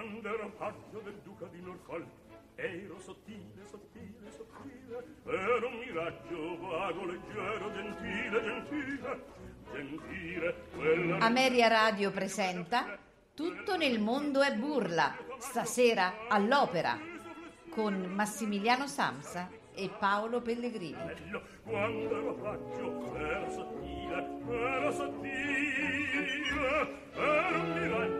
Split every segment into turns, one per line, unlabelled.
quando ero paggio del duca di Norfolk ero sottile, sottile, sottile ero un miraggio vago, leggero, gentile, gentile gentile quella
Ameria Radio presenta Tutto nel mondo è burla, stasera all'opera, con Massimiliano Samsa e Paolo Pellegrini.
bello quando ero paggio ero sottile ero sottile ero un miraggio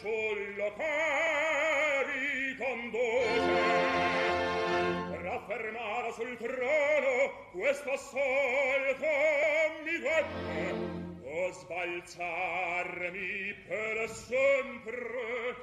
fanciullo che vi conduce raffermara sul trono questo sol conmigo o sbalzarmi per sempre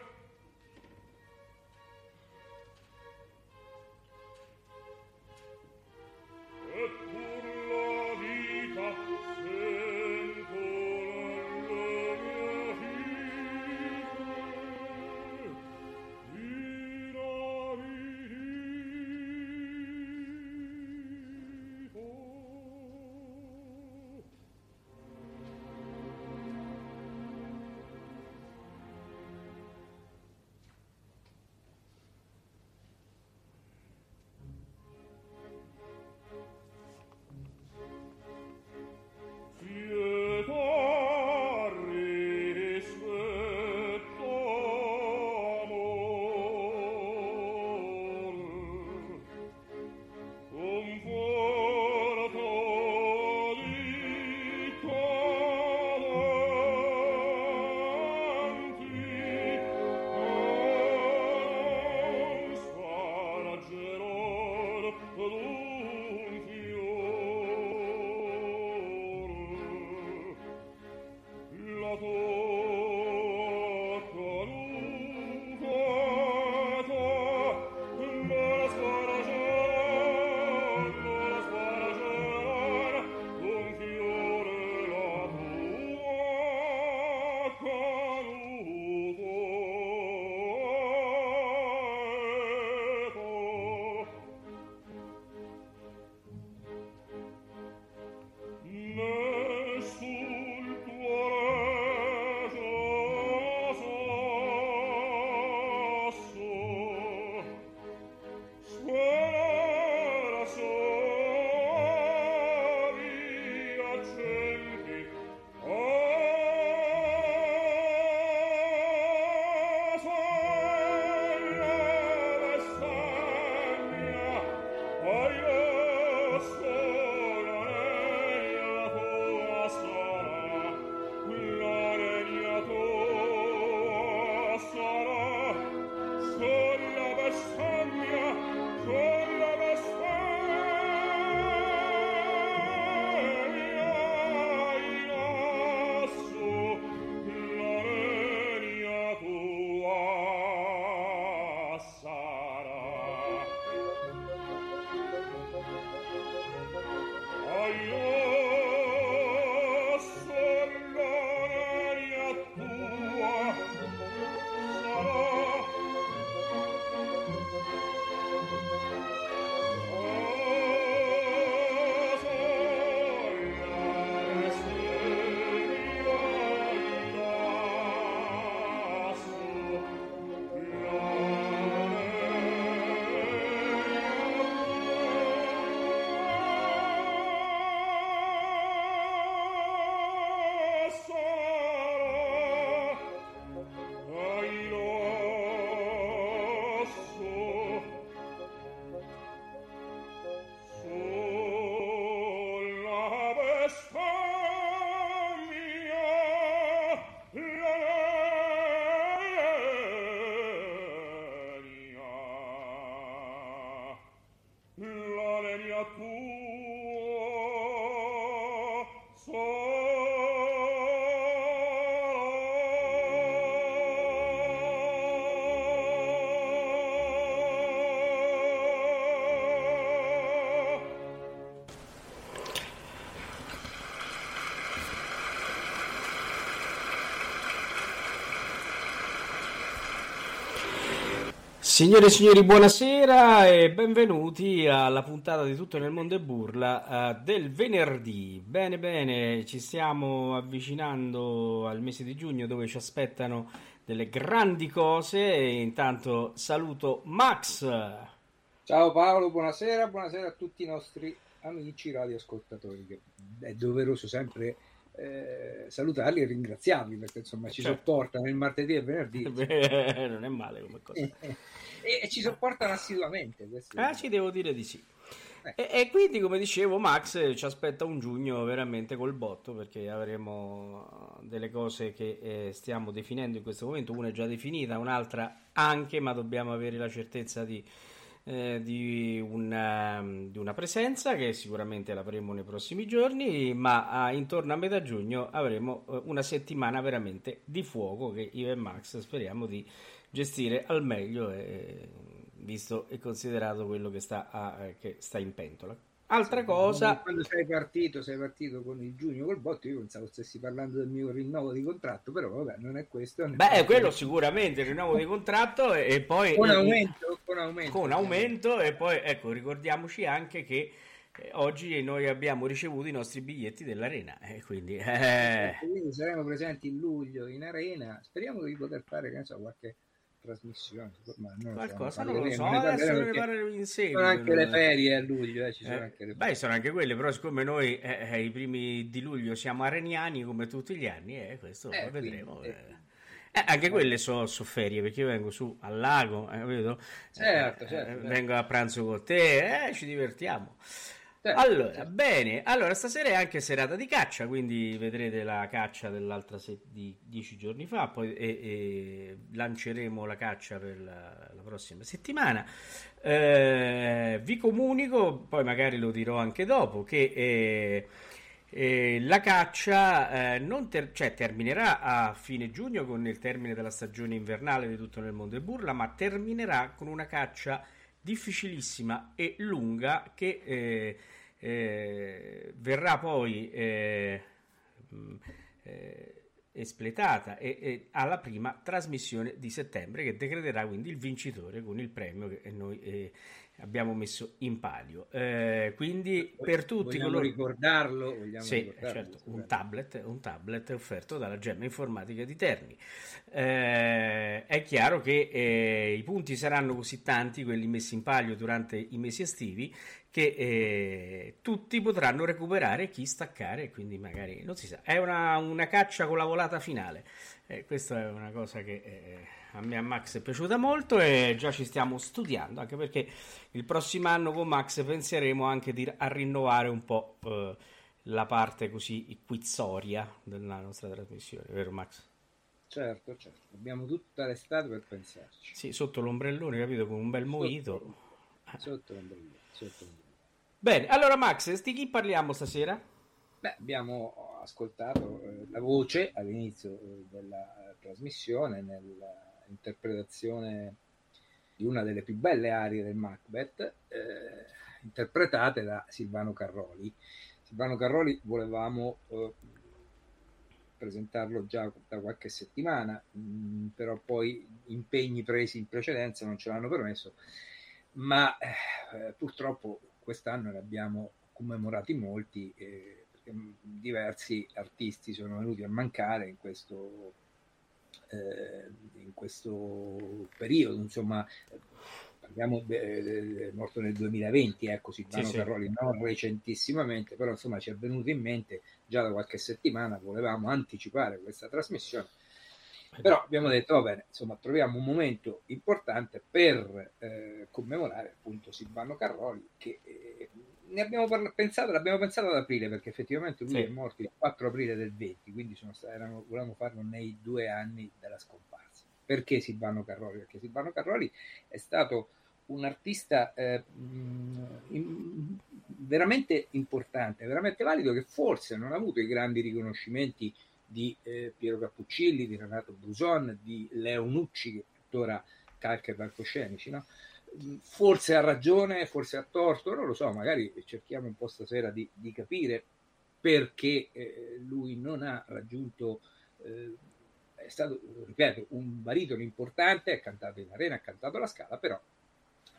Signore e signori, buonasera e benvenuti alla puntata di Tutto nel mondo e burla uh, del venerdì. Bene, bene, ci stiamo avvicinando al mese di giugno dove ci aspettano delle grandi cose e intanto saluto Max.
Ciao Paolo, buonasera, buonasera a tutti i nostri amici radioascoltatori è doveroso sempre eh, salutarli e ringraziarli perché insomma ci certo. sopportano il martedì e il venerdì.
Beh, non è male come cosa.
e, e, ci sopportano assiduamente.
Ah, ci devo dire di sì. Eh. E, e, quindi, come dicevo, Max ci aspetta un giugno veramente col botto perché avremo delle cose che eh, stiamo definendo in questo momento. Una è già definita, un'altra anche, ma dobbiamo avere la certezza di eh, di, una, di, una, presenza che sicuramente l'avremo nei prossimi giorni, ma a, intorno a metà giugno avremo eh, una settimana veramente di fuoco che io e Max speriamo di gestire al meglio, eh, visto e considerato quello che sta, a, che sta in pentola. Altra cosa.
Quando sei partito, sei partito con il giugno col botto. Io pensavo stessi parlando del mio rinnovo di contratto, però vabbè, non è questo. Non
Beh, è quello sicuramente il rinnovo di contratto e poi.
Con aumento, con aumento.
Con aumento, e poi ecco, ricordiamoci anche che eh, oggi noi abbiamo ricevuto i nostri biglietti dell'arena e quindi,
eh... quindi saremo presenti in luglio in arena speriamo di poter fare che ne so, qualche trasmissione.
Non Qualcosa non lo so, adesso ne parleremo in seguito.
Sono anche le ferie a luglio, eh, ci sono
eh, anche le ferie. Beh, sono anche quelle, però siccome noi eh, eh, i primi di luglio siamo areniani come tutti gli anni, eh, questo lo vedremo. Quindi, eh, anche quelle sono so ferie perché io vengo su al lago, eh?
Certo, certo, certo.
vengo a pranzo con te, ci divertiamo. Allora, bene, allora stasera è anche serata di caccia, quindi vedrete la caccia dell'altra se- di dieci giorni fa, poi e, e lanceremo la caccia per la, la prossima settimana. Eh, vi comunico, poi magari lo dirò anche dopo, che eh, eh, la caccia eh, ter- cioè, terminerà a fine giugno con il termine della stagione invernale di tutto nel mondo e burla, ma terminerà con una caccia difficilissima e lunga che eh, eh, verrà poi eh, mm, eh, espletata e, e, alla prima trasmissione di settembre che decreterà quindi il vincitore con il premio che noi eh, abbiamo messo in palio. Eh, quindi per tutti
vogliamo
coloro...
ricordarlo, vogliamo
sì,
ricordarlo,
certo, un tablet, un tablet offerto dalla Gemma Informatica di Terni. Eh, è chiaro che eh, i punti saranno così tanti, quelli messi in palio durante i mesi estivi, che eh, tutti potranno recuperare chi staccare, quindi magari non si sa. È una, una caccia con la volata finale. Eh, questa è una cosa che eh, a me a Max è piaciuta molto e già ci stiamo studiando, anche perché il prossimo anno con Max penseremo anche di, a rinnovare un po' eh, la parte così quizzoria della nostra trasmissione, vero Max?
Certo, certo, abbiamo tutta l'estate per pensarci.
Sì, sotto l'ombrellone, capito, con un bel moito.
Sotto l'ombrellone, sotto l'ombrellone.
Bene, allora Max, di chi parliamo stasera?
Beh, abbiamo ascoltato eh, la voce all'inizio eh, della trasmissione nell'interpretazione di una delle più belle arie del Macbeth, eh, interpretate da Silvano Carroli. Silvano Carroli volevamo eh, presentarlo già da qualche settimana, mh, mm, però poi impegni presi in precedenza non ce l'hanno permesso, ma eh, purtroppo quest'anno ne abbiamo commemorati molti, eh, diversi artisti sono venuti a mancare in questo, eh, in questo periodo, insomma, parliamo eh, morto nel 2020, ecco, Silvano sì, Carroli, non recentissimamente, però insomma ci è venuto in mente già da qualche settimana, volevamo anticipare questa trasmissione però abbiamo detto, va bene, insomma, troviamo un momento importante per eh, commemorare appunto Silvano Carroli, che eh, ne abbiamo parla- pensato, l'abbiamo pensato ad aprile, perché effettivamente lui sì. è morto il 4 aprile del 20, quindi sono, erano, volevamo farlo nei due anni della scomparsa. Perché Silvano Carroli? Perché Silvano Carroli è stato un artista eh, in, veramente importante, veramente valido, che forse non ha avuto i grandi riconoscimenti di eh, Piero Cappuccilli, di Renato Buson, di Leo Nucci, che tuttora calca i palcoscenici, no? Forse ha ragione, forse ha torto, non lo so, magari cerchiamo un po' stasera di, di capire perché eh, lui non ha raggiunto, eh, è stato, ripeto, un baritono importante, ha cantato in arena, ha cantato la scala, però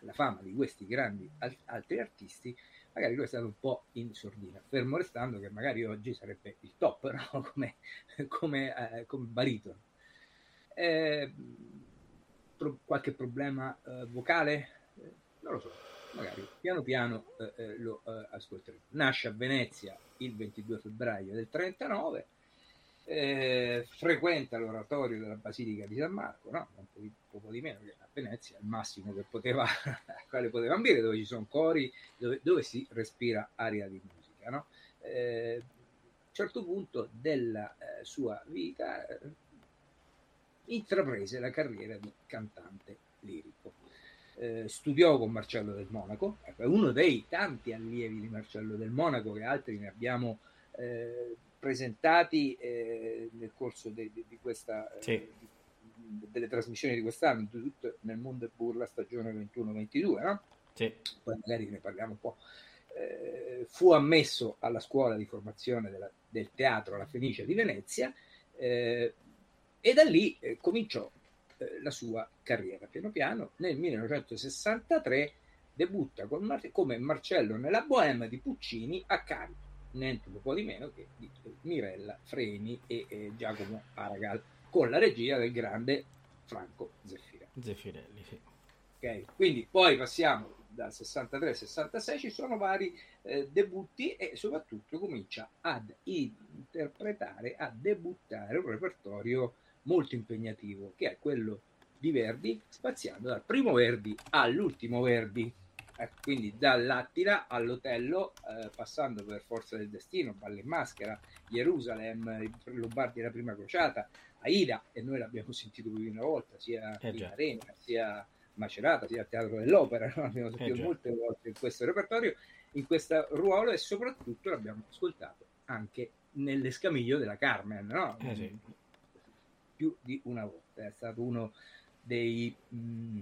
la fama di questi grandi altri artisti magari lui è stato un po' in sordina, fermo restando che magari oggi sarebbe il top no? come, come, eh, come baritono. Eh, pro, qualche problema eh, vocale? Eh, non lo so, magari piano piano eh, eh, lo ascolteremo. Nasce a Venezia il 22 febbraio del 39 eh, frequenta l'oratorio della Basilica di San Marco, no? un po', di, poco di meno, che a Venezia è il massimo che poteva, quale poteva ambire, dove ci sono cori, dove, dove si respira aria di musica. No? Eh, a un certo punto della eh, sua vita eh, intraprese la carriera di cantante lirico. Eh, studiò con Marcello del Monaco, è uno dei tanti allievi di Marcello del Monaco, che altri ne abbiamo eh, presentati eh, nel corso de, de, di questa, eh, sì. eh, delle trasmissioni di quest'anno, tutto nel mondo e burla stagione 21-22, no? Sì. Poi magari ne parliamo un po'. Eh, fu ammesso alla scuola di formazione della, del teatro La Fenice di Venezia eh, e da lì eh, cominciò la sua carriera. Piano piano nel 1963 debutta Mar- come Marcello nella Bohème di Puccini a Cannes niente un po' di meno che di Mirella Freni e eh, Giacomo Aragal con la regia del grande Franco Zeffirelli.
Zeffirelli sì.
okay. Quindi poi passiamo dal 63 al 66, ci sono vari eh, debutti e soprattutto comincia ad interpretare, a debuttare un repertorio molto impegnativo che è quello di Verdi, spaziando dal primo Verdi all'ultimo Verdi eh, quindi dall'Attila all'Otello, eh, passando per Forza del Destino, Balle in Maschera, Gerusalemme, Lombardi della Prima Crociata, Aida, e noi l'abbiamo sentito più di una volta, sia eh in Arena, sia Macerata, sia al Teatro dell'Opera, no? l'abbiamo sentito eh molte volte in questo repertorio, in questo ruolo e soprattutto l'abbiamo ascoltato anche nell'escamiglio della Carmen, no?
Eh sì.
Più di una volta, è stato uno dei... Mh,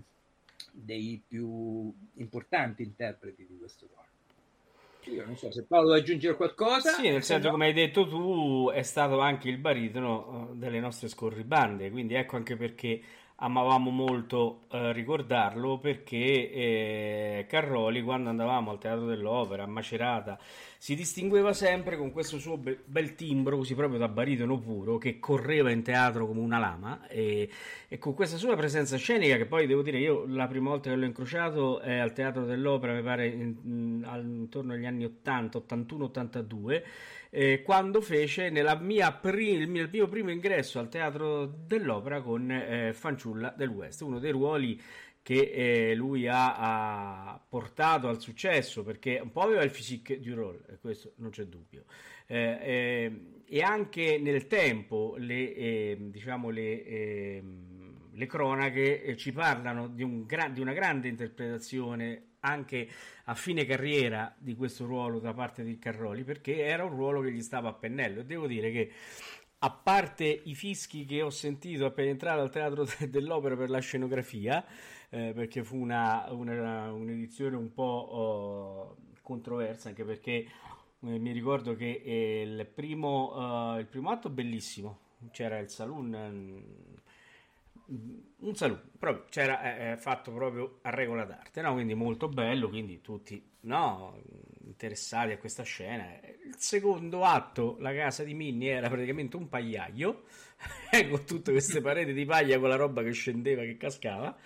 dei più importanti interpreti di questo ruolo. Io non so se Paolo vuoi aggiungere qualcosa.
Sì, nel senso, come hai detto tu, è stato anche il baritono eh, delle nostre scorribande, quindi ecco anche perché amavamo molto eh, ricordarlo perché eh, Carroli quando andavamo al Teatro dell'Opera a Macerata si distingueva sempre con questo suo be- bel timbro così proprio da baritono puro che correva in teatro come una lama e, e, con questa sua presenza scenica che poi devo dire io la prima volta che l'ho incrociato è al Teatro dell'Opera mi pare in, in, intorno agli anni 80 81 82 eh, quando fece pri- il mio primo ingresso al teatro dell'opera con eh, Fanciulla del West, uno dei ruoli che eh, lui ha, ha, portato al successo perché un po' aveva il physique du role, questo non c'è dubbio. Eh, eh, e anche nel tempo le, eh, diciamo le, ehm, le cronache ci parlano di, un gra- di una grande interpretazione anche a fine carriera di questo ruolo da parte di Carroli perché era un ruolo che gli stava a pennello. E devo dire che a parte i fischi che ho sentito appena entrato al teatro dell'opera per la scenografia eh, perché fu una, una, un'edizione un po' oh, controversa anche perché eh, mi ricordo che eh, il, primo, uh, il primo atto bellissimo. C'era il saloon un saluto, proprio c'era eh, eh, fatto proprio a regola d'arte, no? quindi molto bello, quindi tutti no, interessati a questa scena. Il secondo atto, la casa di Minnie era praticamente un pagliaio, con tutte queste pareti di paglia con la roba che scendeva, che cascava.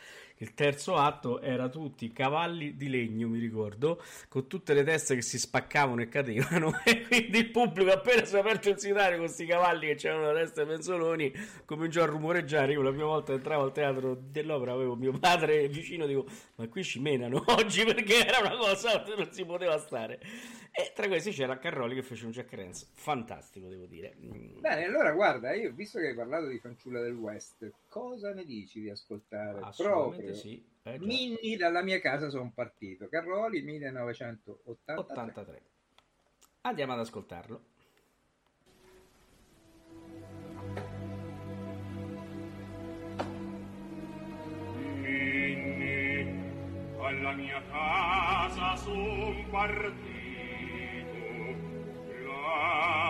Il terzo atto era tutti cavalli di legno, mi ricordo, con tutte le teste che si spaccavano e cadevano. E quindi il pubblico, appena si è aperto il sidario con questi cavalli che c'erano la testa penzoloni, cominciò a rumoreggiare. Io la prima volta entravo al teatro dell'opera, avevo mio padre vicino, dico, ma qui ci menano oggi perché era una cosa che non si poteva stare. E tra questi c'era Carroli che fece un Jack Rance fantastico, devo dire.
Mm. Bene, allora guarda, io visto che hai parlato di Fanciulla del West, cosa ne dici di ascoltare proprio?
Sì.
Eh, Minni dalla mia casa sono partito. Carroli 1983. 83.
Andiamo ad ascoltarlo.
Minni, alla mia casa son partito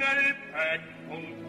monti sopra un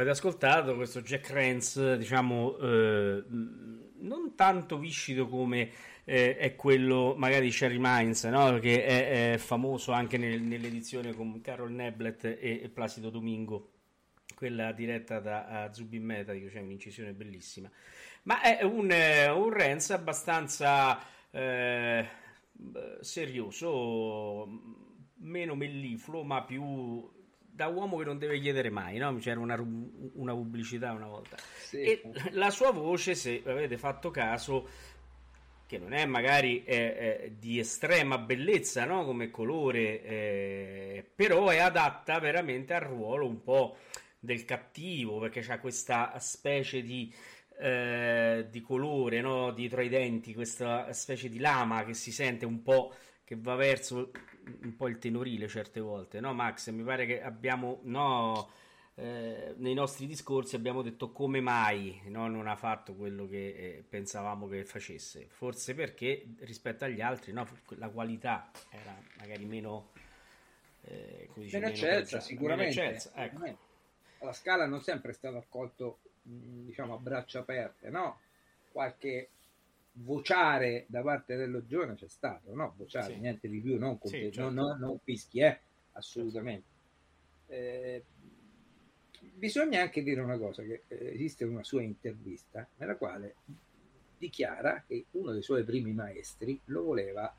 Avete ascoltato questo Jack Rance, diciamo, eh, non tanto viscido come eh, è quello magari di Sherry Mines, no? che è, è, famoso anche nel, nell'edizione con Carol Neblet e, e, Placido Domingo, quella diretta da Zubin Meta, che c'è un'incisione bellissima. Ma è un, eh, un Rance abbastanza eh, serioso, meno mellifluo, ma più da uomo che non deve chiedere mai, no? C'era una, una pubblicità una volta. Sì. E la sua voce, se avete fatto caso, che non è magari eh, eh, di estrema bellezza, no? Come colore, eh, però è adatta veramente al ruolo un po' del cattivo, perché c'ha questa specie di... Eh, di colore no? dietro ai denti, questa specie di lama che si sente un po' che va verso un po' il tenorile certe volte, no Max? Mi pare che abbiamo, no, eh, nei nostri discorsi abbiamo detto come mai no, non ha fatto quello che eh, pensavamo che facesse, forse perché rispetto agli altri no, la qualità era magari meno...
Eh, dice, meno eccelsa, sicuramente. Meno eccelsa, ecco. La scala non sempre è stato accolto diciamo a braccia aperte, no? Qualche vociare da parte dello giovane c'è stato, no? Vociare, sì. niente di più, non, comp- sì, certo. non, non, fischi, eh? assolutamente. Eh, bisogna anche dire una cosa, che eh, esiste una sua intervista nella quale dichiara che uno dei suoi primi maestri lo voleva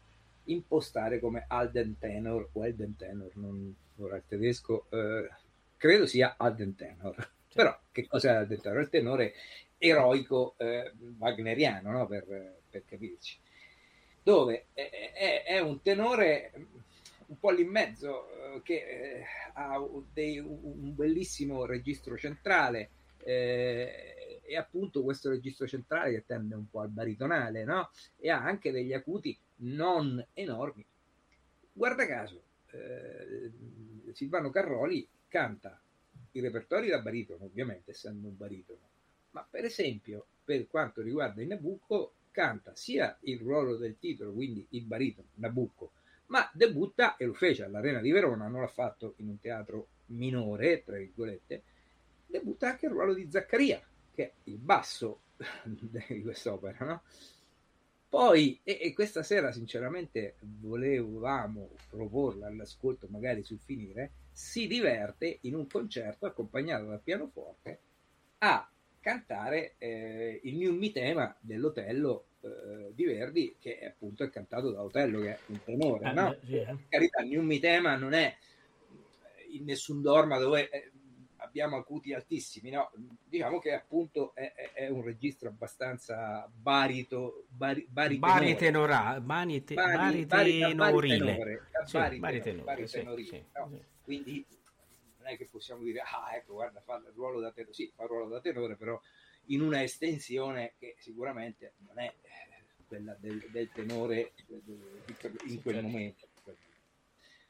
impostare come Alden Tenor o Elden Tenor, non ora il tedesco, eh, credo sia Alden Tenor. Certo. Però che cosa è Alden Tenor? Il tenore eroico eh, wagneriano, no? per, per, capirci, dove è, è, è, un tenore un po' lì in mezzo eh, che eh, ha dei, un bellissimo registro centrale eh, e appunto questo registro centrale che tende un po' al baritonale no? e ha anche degli acuti non enormi. Guarda caso, eh, Silvano Carroli canta i repertori da baritono, ovviamente essendo un baritono, ma per esempio per quanto riguarda il Nabucco canta sia il ruolo del titolo, quindi il baritono Nabucco, ma debutta e lo fece all'Arena di Verona, non l'ha fatto in un teatro minore, tra virgolette, debutta anche il ruolo di Zaccaria, che è il basso di quest'opera, no? Poi, e, e, questa sera sinceramente volevamo proporla all'ascolto magari sul finire, si diverte in un concerto accompagnato dal pianoforte a cantare eh, il New Mi tema dell'Otello eh, di Verdi, che è appunto è cantato da Otello, che è un tenore. Ah, no? Sì, eh. carità, il New Mi tema non è in nessun dorma dove eh, abbiamo acuti altissimi, no? diciamo che appunto è, è, un registro abbastanza barito, bari,
baritenora, barite, bari, baritenorile.
Sì, Quindi non è che possiamo dire, ah ecco, guarda, fa il ruolo da tenore, sì, fa il ruolo da tenore, però in una estensione che sicuramente non è eh, quella del, del tenore in quel momento.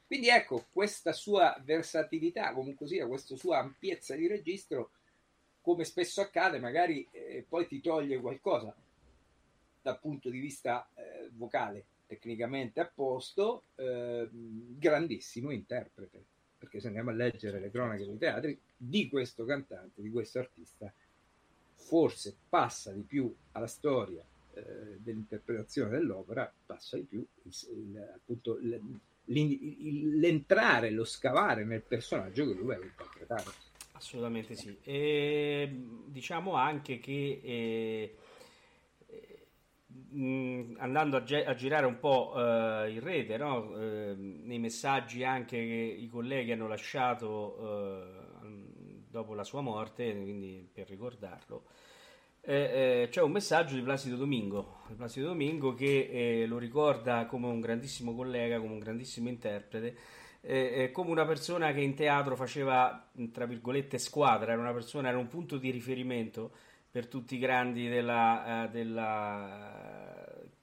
Quindi ecco, questa sua versatilità, comunque sia, questa sua ampiezza di registro, come spesso accade, magari eh, poi ti toglie qualcosa dal punto di vista eh, vocale, tecnicamente a posto, eh, grandissimo interprete, perché se andiamo a leggere le cronache dei teatri di questo cantante, di questo artista, forse passa di più alla storia eh, dell'interpretazione dell'opera, passa di più il, il, appunto l'entrare, lo scavare nel personaggio che lui aveva interpretato.
Assolutamente sì. E, diciamo anche che eh, mh, andando a, ge- a, girare un po' eh, in rete, no? eh, nei messaggi anche che i colleghi hanno lasciato eh, dopo la sua morte, quindi per ricordarlo, eh, eh, c'è un messaggio di Placido Domingo, Placido Domingo che eh, lo ricorda come un grandissimo collega, come un grandissimo interprete, eh, eh, come una persona che in teatro faceva, tra virgolette, squadra, era una persona, era un punto di riferimento per tutti i grandi della, eh, della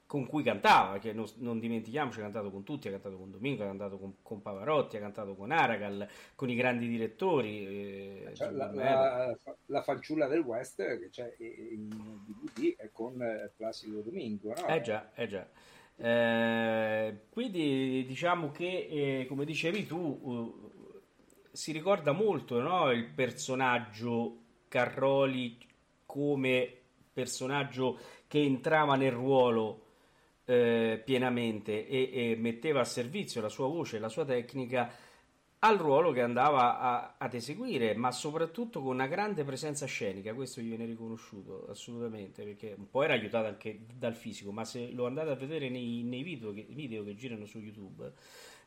con cui cantava, che non, non, dimentichiamoci, ha cantato con tutti, ha cantato con Domingo, ha cantato con, con Pavarotti, ha cantato con Aragal, con i grandi direttori.
Eh, cioè, la, la, la, fanciulla del West che c'è in DVD è con eh, Placido Domingo, no?
Eh già, eh già. Eh, quindi diciamo che, eh, come dicevi tu, uh, si ricorda molto no? il personaggio Carroli come personaggio che entrava nel ruolo eh, pienamente e, e, metteva a servizio la sua voce la sua tecnica al ruolo che andava a, ad eseguire, ma soprattutto con una grande presenza scenica, questo gli viene riconosciuto assolutamente, perché un po' era aiutato anche dal fisico, ma se lo andate a vedere nei, nei video, che, video, che, girano su YouTube,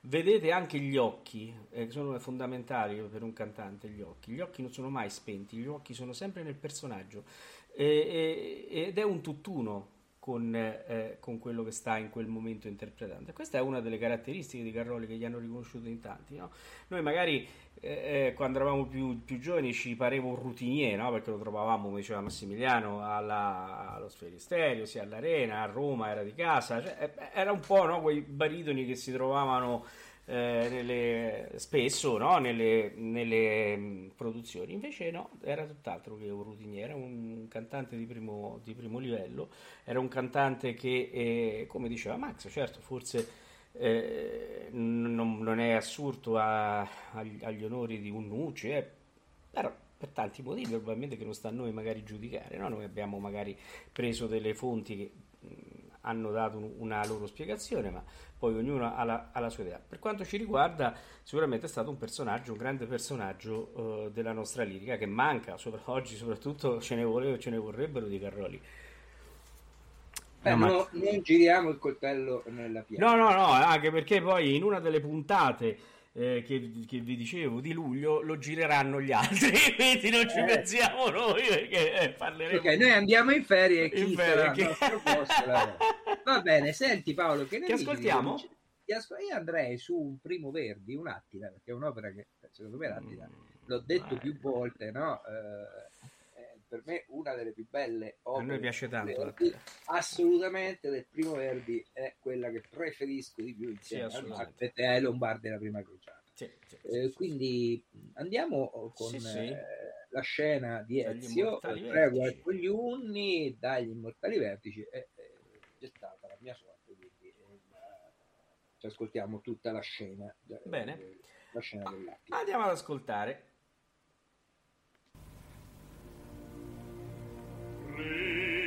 vedete anche gli occhi, eh, sono fondamentali per un cantante gli occhi, gli occhi non sono mai spenti, gli occhi sono sempre nel personaggio e, e, ed è un tutt'uno con, eh, con, quello che sta in quel momento interpretando. Questa è una delle caratteristiche di Carroli che gli hanno riconosciuto in tanti. No? Noi magari eh, eh, quando eravamo più, più, giovani ci pareva un routinier, no? perché lo trovavamo, come diceva Massimiliano, alla, allo Sferisterio, sia all'Arena, a Roma, era di casa, cioè, eh, era un po' no? quei baritoni che si trovavano eh, nelle, spesso no? nelle, nelle, mm, produzioni. Invece no, era tutt'altro che un routinier, era un cantante di primo, di primo livello, era un cantante che, eh, come diceva Max, certo, forse eh, non, non, è assurdo a, agli, agli, onori di un Nucci, eh, però per tanti motivi probabilmente che non sta a noi magari giudicare, no? noi abbiamo magari preso delle fonti che hanno dato una loro spiegazione, ma poi ognuno ha la, ha la, sua idea. Per quanto ci riguarda, sicuramente è stato un personaggio, un grande personaggio uh, della nostra lirica che manca, sopra, oggi soprattutto ce ne, volevo, ce ne vorrebbero di Carroli.
Beh, no, ma... non giriamo il coltello nella pianta.
No, no, no, anche perché poi in una delle puntate eh, che, che, vi dicevo di luglio lo gireranno gli altri quindi non ci eh. pensiamo noi perché eh, parleremo
ok noi andiamo in ferie e chi in ferie, che... posto, va bene senti Paolo che,
che ascoltiamo?
io andrei su un primo Verdi un Attila perché è un'opera che secondo me l'Attila mm, l'ho detto più volte no? Eh, per me una delle più belle opere.
A noi piace tanto.
Verdi, assolutamente del primo Verdi è quella che preferisco di più insieme sì, a ai Lombardi della prima crociata. Sì, sì, eh, quindi andiamo con eh, la scena di Ezio, Prego e quegli unni dagli immortali vertici è, è stata la mia sorte, quindi eh, ci ascoltiamo tutta la scena.
Bene. La scena dell'attimo. Andiamo ad ascoltare. Please.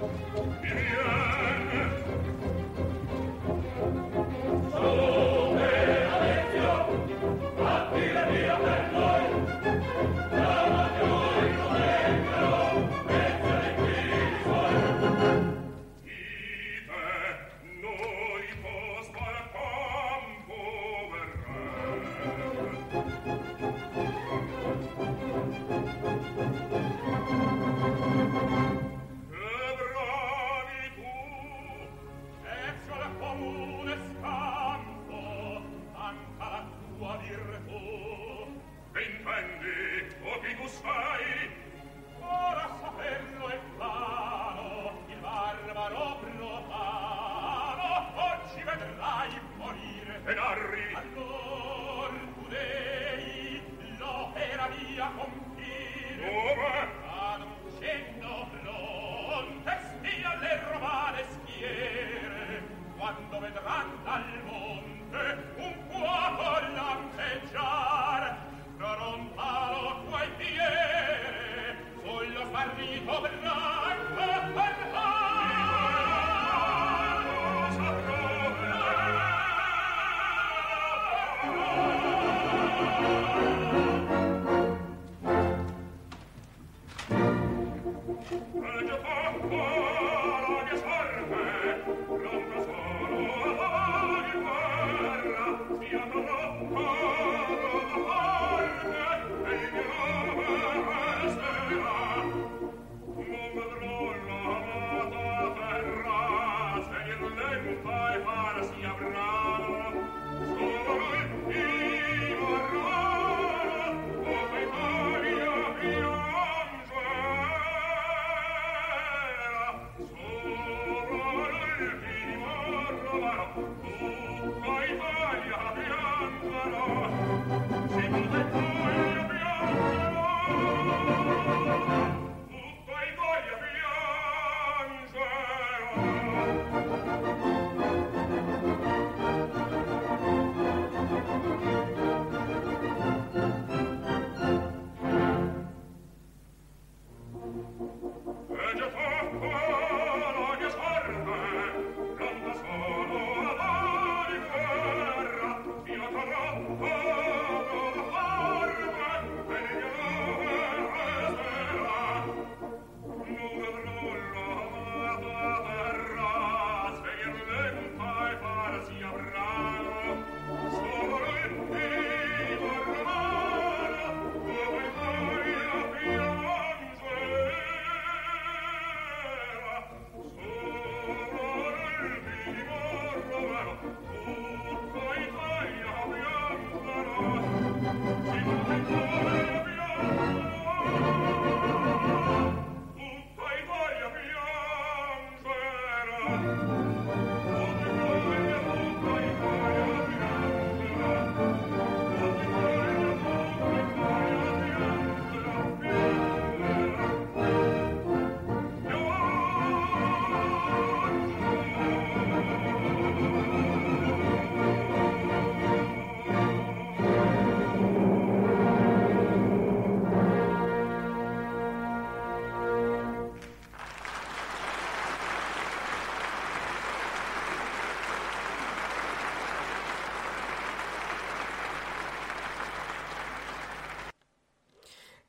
Yeah.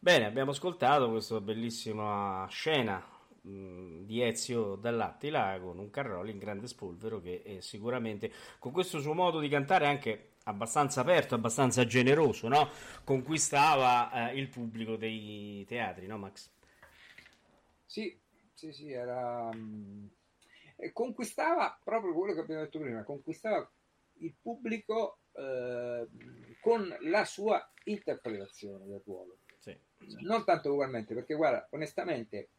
Bene, abbiamo ascoltato questa bellissima scena mh, di Ezio dall'Attila con un Carroli in grande spolvero che sicuramente con questo suo modo di cantare anche abbastanza aperto, abbastanza generoso, no? conquistava eh, il pubblico dei teatri, no Max?
Sì, sì, sì, era... Mh, conquistava proprio quello che abbiamo detto prima, conquistava il pubblico eh, con la sua interpretazione del ruolo non tanto ugualmente, perché guarda, onestamente,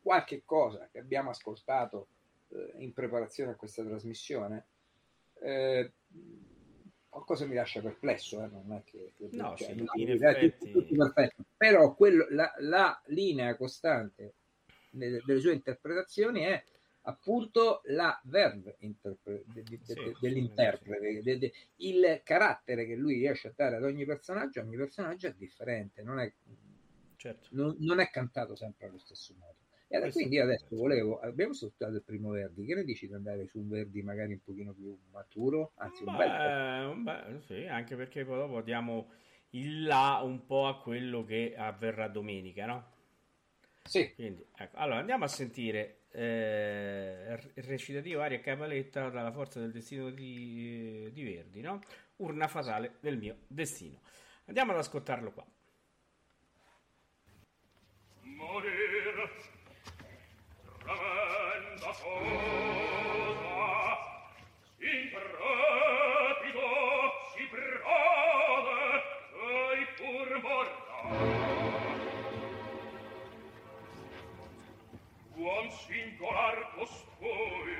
qualche cosa che abbiamo ascoltato eh, in preparazione a questa trasmissione, eh, qualcosa mi lascia perplesso, eh? non è che, che
no, cioè, sì, in effetti... perfetto.
però quello, la, la, linea costante delle, delle sue interpretazioni è appunto la verve interpre- de, de, de, sì, dell'interprete, il carattere che lui riesce a dare ad ogni personaggio, ogni personaggio è differente, non è
certo.
non, non, è cantato sempre allo stesso modo. E Questo quindi adesso volevo, abbiamo ascoltato il primo Verdi, che ne dici di andare su un Verdi magari un pochino più maturo? Anzi, un bel...
Beh, sì, anche perché poi dopo diamo il là un po' a quello che avverrà domenica, no?
Sì.
Quindi, ecco. Allora andiamo a sentire eh, il recitativo Aria Capaletta dalla forza del destino di, di Verdi, no? Urna fatale del mio destino. Andiamo ad ascoltarlo qua. morir tremenda cosa si brode ei pur morta uom singular costui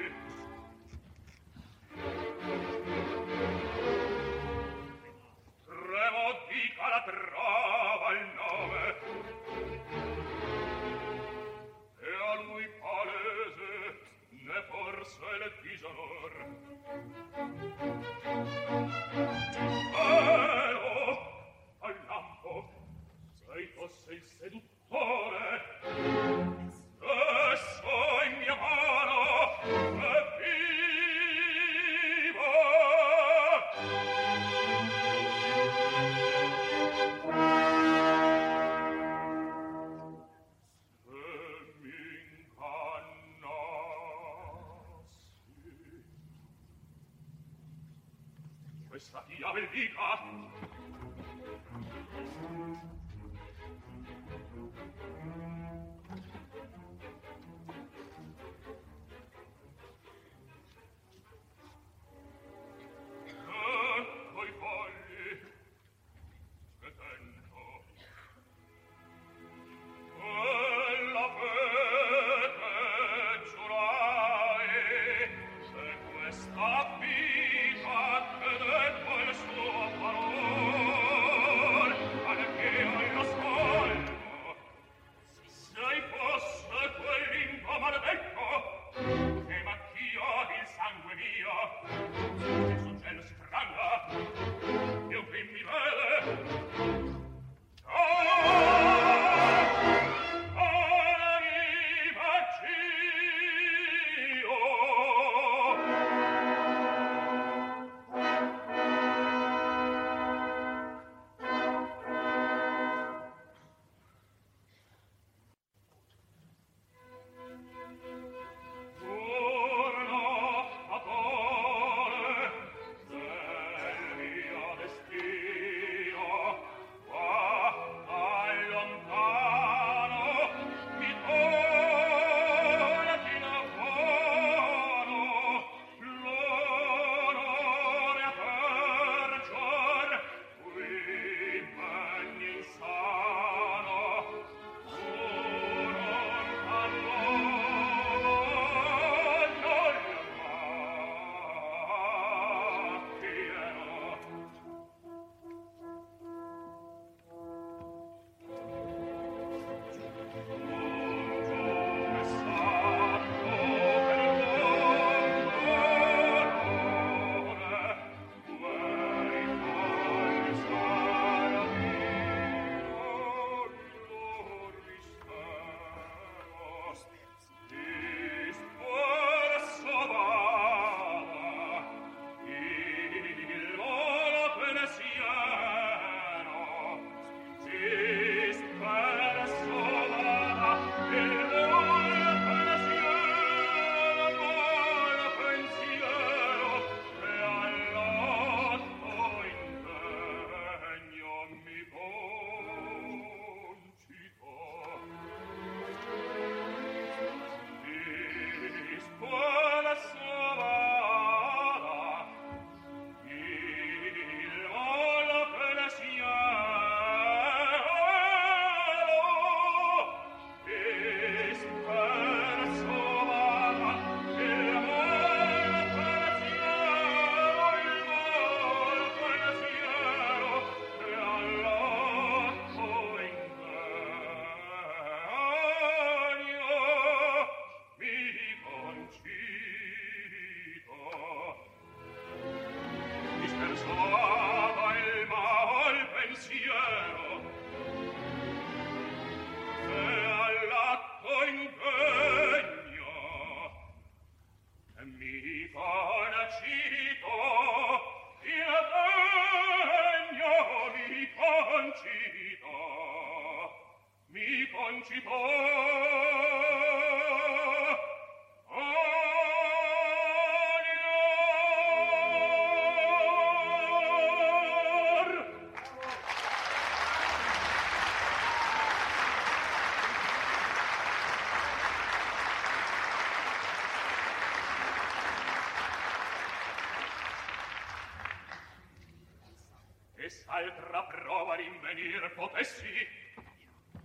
prova rinvenir potessi.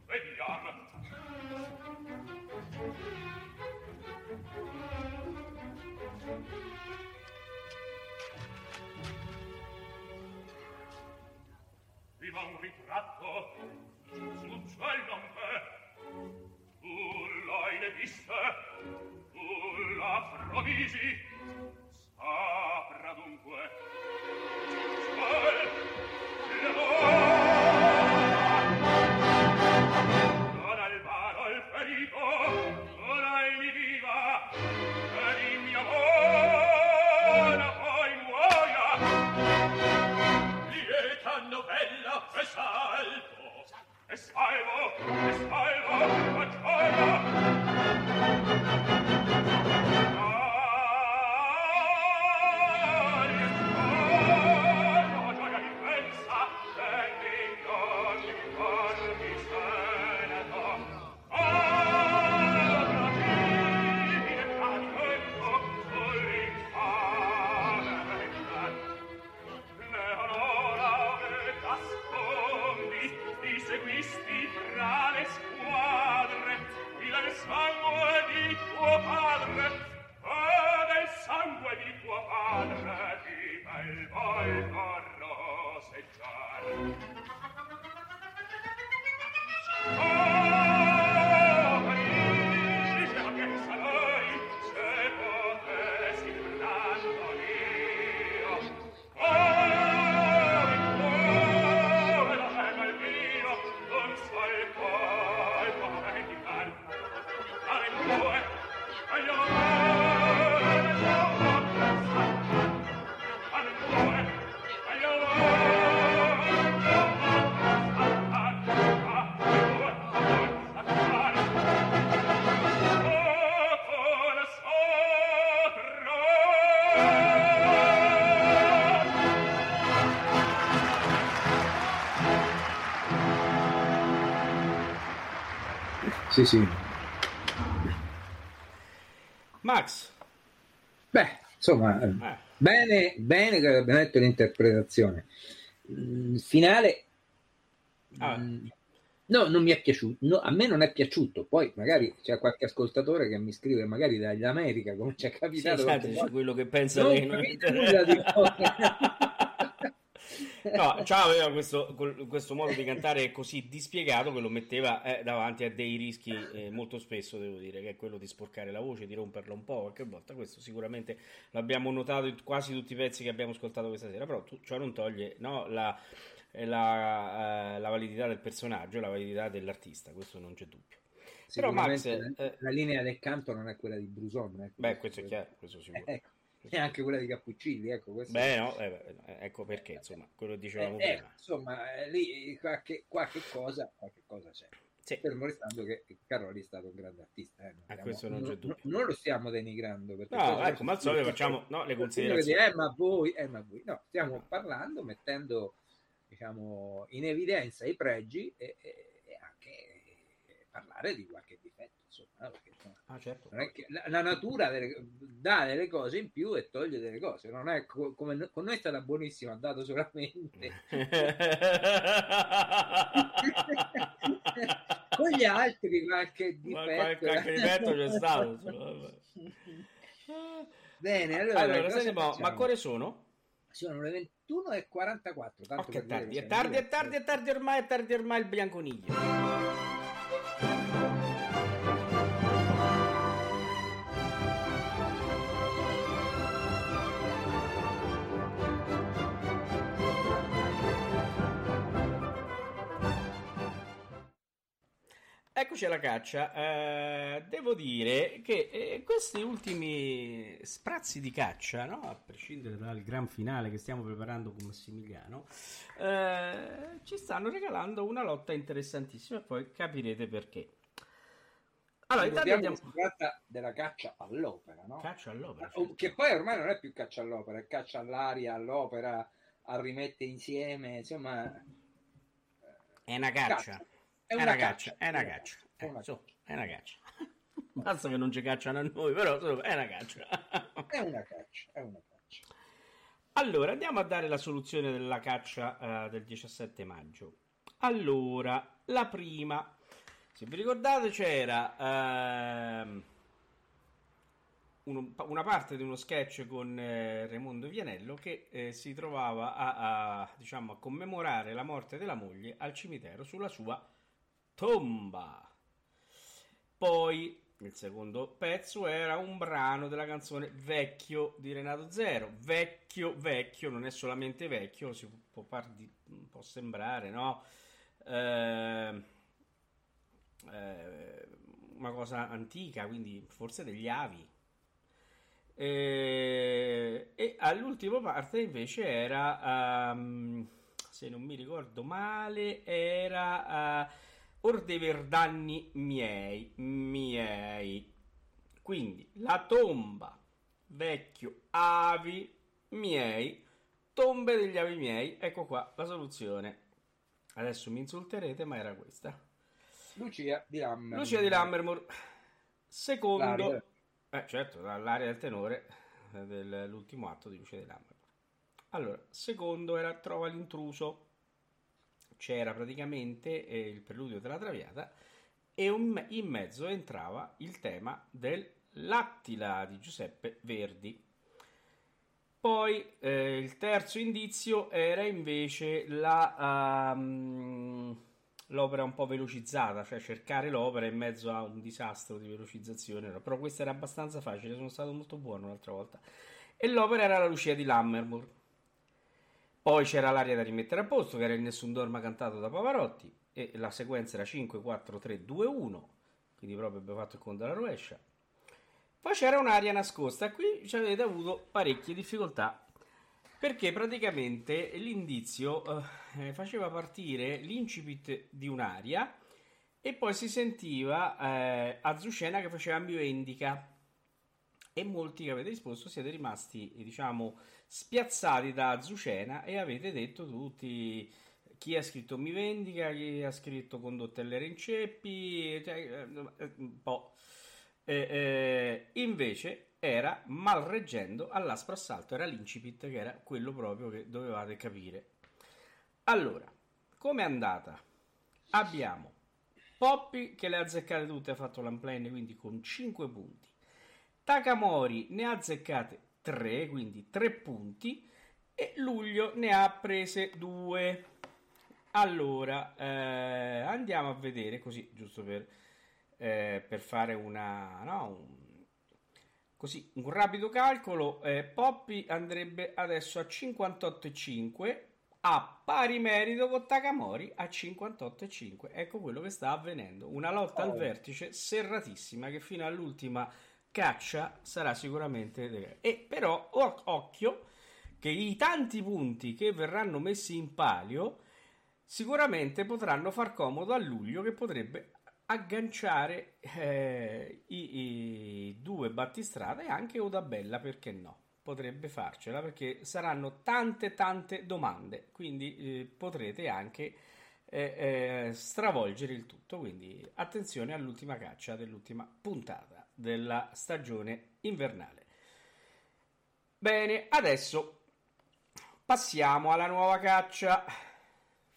Vediam viva un ritratto sul ciel non Tu l'hai ne inedisse tu la provisi. Sa
Sì, sì.
Max.
Beh, insomma, eh. bene, bene che abbiamo detto l'interpretazione. Il finale... Ah. Mm, no, non mi è piaciuto, no, a me non è piaciuto. Poi magari c'è qualche ascoltatore che mi scrive, magari dall'America, come ci è capitato. Sì,
esatto, quello che pensa non lei. Non... No, già aveva questo, questo, modo di cantare così dispiegato che lo metteva eh, davanti a dei rischi eh, molto spesso, devo dire, che è quello di sporcare la voce, di romperla un po' qualche volta. Questo sicuramente l'abbiamo notato in quasi tutti i pezzi che abbiamo ascoltato questa sera, però tu, ciò non toglie no, la, eh, la, eh, la, validità del personaggio, la validità dell'artista, questo non c'è dubbio.
Però Max, eh, la linea del canto non è quella di Bruson.
Beh, questo è chiaro, questo sicuro.
ecco e anche quella di Cappuccilli. Ecco,
Beh, no, eh, ecco perché, insomma, quello che dicevamo eh, prima.
insomma, eh, lì qualche, qualche, cosa, qualche cosa c'è. Sì. Fermo restando che Caroli è stato un grande artista. Eh.
A questo non, c'è dubbio.
Non, lo stiamo denigrando.
No, ecco, ma al solito facciamo no, le considerazioni.
eh, ma voi, eh, ma voi. No, stiamo parlando, mettendo diciamo, in evidenza i pregi e, e, e anche parlare di qualche difetto. Insomma, perché
Ah, certo.
la, la, natura delle, dà delle cose in più e toglie delle cose. Non è co- come con noi è stata buonissima, ha dato solamente. con gli altri qualche difetto.
Qualche, qualche difetto c'è stato.
Bene, allora,
allora sentiamo, ma quale sono?
Sono le 21 e 44. Tanto
oh, è tardi, è tardi, è tardi, è tardi ormai, è tardi ormai il bianconiglio. Eccoci alla caccia. Eh, devo dire che eh, questi ultimi sprazzi di caccia, no? a prescindere dal gran finale che stiamo preparando con Massimiliano, eh, ci stanno regalando una lotta interessantissima e poi capirete perché.
Allora, intanto andiamo... si tratta della caccia all'opera, no?
Caccia all'opera.
Certo. Che poi ormai non è più caccia all'opera, è caccia all'aria, all'opera, a rimettere insieme, insomma...
È una caccia. caccia. È una, è una caccia, caccia, è una caccia. È una, eh, è una caccia. Basta che non ci cacciano a noi, però è una caccia.
è una caccia, è una caccia.
Allora, andiamo a dare la soluzione della caccia uh, del 17 maggio. Allora, la prima, se vi ricordate, c'era uh, uno, una parte di uno sketch con uh, Raimondo Vianello che eh, si trovava a, a, diciamo, a commemorare la morte della moglie al cimitero sulla sua tomba. Poi il secondo pezzo era un brano della canzone Vecchio di Renato Zero. Vecchio, vecchio, non è solamente vecchio, si può, par di, può sembrare, no? Eh, eh, una cosa antica, quindi forse degli avi. Eh, e all'ultima parte invece era, um, se non mi ricordo male, era... Uh, or dei verdanni miei, miei. Quindi la tomba, vecchio, avi miei, tombe degli avi miei. Ecco qua la soluzione. Adesso mi insulterete, ma era questa.
Lucia di Lammermoor.
Lucia di Lammermoor. Secondo... Eh, certo, dall'area del tenore eh, dell'ultimo atto di Lucia di Lammermoor. Allora, secondo era Trova l'intruso c'era praticamente eh, il preludio della Traviata e un, in mezzo entrava il tema dell'Attila di Giuseppe Verdi. Poi eh, il terzo indizio era invece la, um, l'opera un po' velocizzata, cioè cercare l'opera in mezzo a un disastro di velocizzazione. Però questo era abbastanza facile, sono stato molto buono l'altra volta. E l'opera era la Lucia di Lammermoor. Poi c'era l'aria da rimettere a posto, che era il Nessun Dorma cantato da Pavarotti, e la sequenza era 5, 4, 3, 2, 1, quindi proprio abbiamo fatto il conto alla rovescia. Poi c'era un'aria nascosta, qui ci avete avuto parecchie difficoltà, perché praticamente l'indizio eh, faceva partire l'incipit di un'aria e poi si sentiva eh, Azucena che faceva Ambioendica e molti che avete risposto siete rimasti, diciamo, spiazzati da Azucena e avete detto tutti chi ha scritto Mi Vendica, chi ha scritto Condottellere in Ceppi, cioè, eh, un po'. Eh, eh, invece era mal reggendo all'aspro assalto, era l'incipit che era quello proprio che dovevate capire. Allora, com'è andata? Abbiamo Poppy che le ha azzeccate tutte, ha fatto l'unplane quindi con 5 punti. Takamori ne ha azzeccate 3, quindi 3 punti, e Luglio ne ha prese 2. Allora, eh, andiamo a vedere così, giusto per, eh, per fare una, no, un, così, un rapido calcolo. Eh, Poppy andrebbe adesso a 58,5 a pari merito con Takamori a 58,5. Ecco quello che sta avvenendo. Una lotta oh. al vertice serratissima che fino all'ultima caccia sarà sicuramente e però occhio che i tanti punti che verranno messi in palio sicuramente potranno far comodo a luglio che potrebbe agganciare eh, i, i, due battistrada e anche Odabella perché no? Potrebbe farcela perché saranno tante tante domande quindi eh, potrete anche eh, eh stravolgere il tutto. Quindi attenzione all'ultima caccia dell'ultima puntata della stagione invernale. Bene, adesso passiamo alla nuova caccia.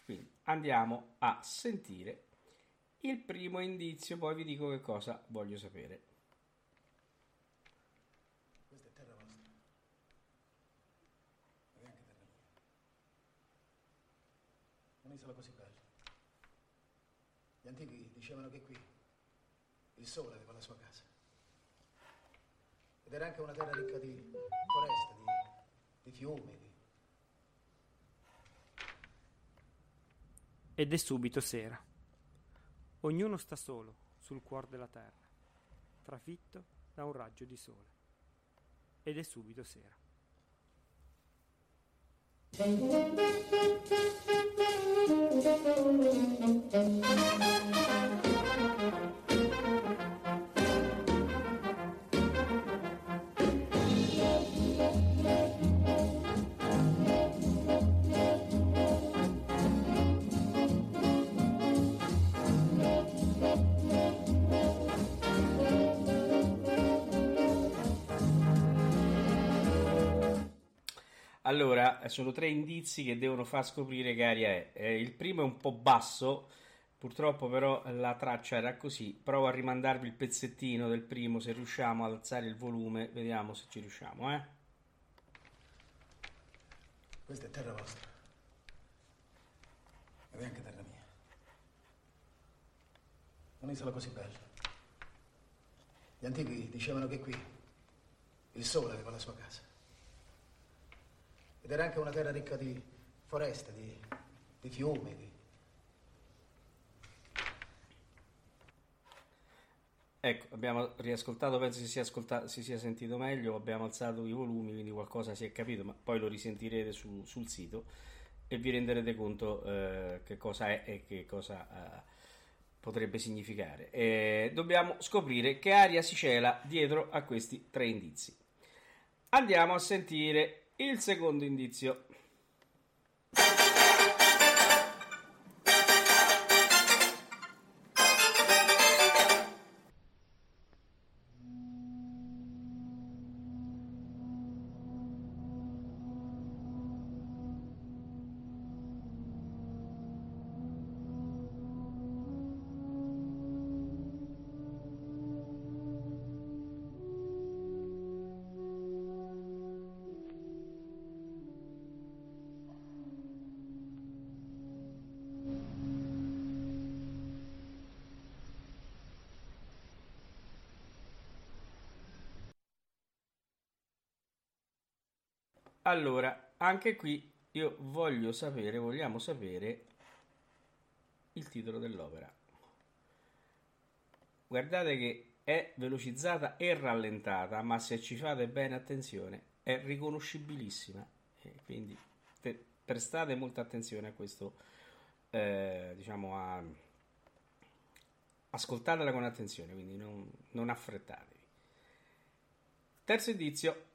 Quindi andiamo a sentire il primo indizio, poi vi dico che cosa voglio sapere.
Questa è terra vostra. Ma è anche terra mia. Un'isola così bella. Gli antichi dicevano che qui il sole. Ed era anche una terra ricca di foreste, di, di fiumi. Di...
Ed è subito sera. Ognuno sta solo sul cuor della terra, trafitto da un raggio di sole. Ed è subito sera.
Allora, sono tre indizi che devono far scoprire che aria è. Eh, il primo è un po' basso, purtroppo però la traccia era così. Provo a rimandarvi il pezzettino del primo, se riusciamo ad alzare il volume, vediamo se ci riusciamo, eh.
Questa è terra vostra. Ed è anche terra mia. Un'isola così bella. Gli antichi dicevano che qui il sole aveva la sua casa. Ed era anche una terra ricca di foreste, di, di fiumi, di...
Ecco, abbiamo riascoltato, penso si sia, ascoltato, si sia sentito meglio, abbiamo alzato i volumi, quindi qualcosa si è capito, ma poi lo risentirete su, sul sito e vi renderete conto eh, che cosa è e che cosa eh, potrebbe significare. E dobbiamo scoprire che aria si cela dietro a questi tre indizi. Andiamo a sentire il secondo indizio. Allora, anche qui io voglio sapere, vogliamo sapere il titolo dell'opera. Guardate che è velocizzata e rallentata, ma se ci fate bene attenzione è riconoscibilissima. Quindi te, prestate molta attenzione a questo, eh, diciamo, a, ascoltatela con attenzione, quindi non, non affrettatevi. Terzo indizio,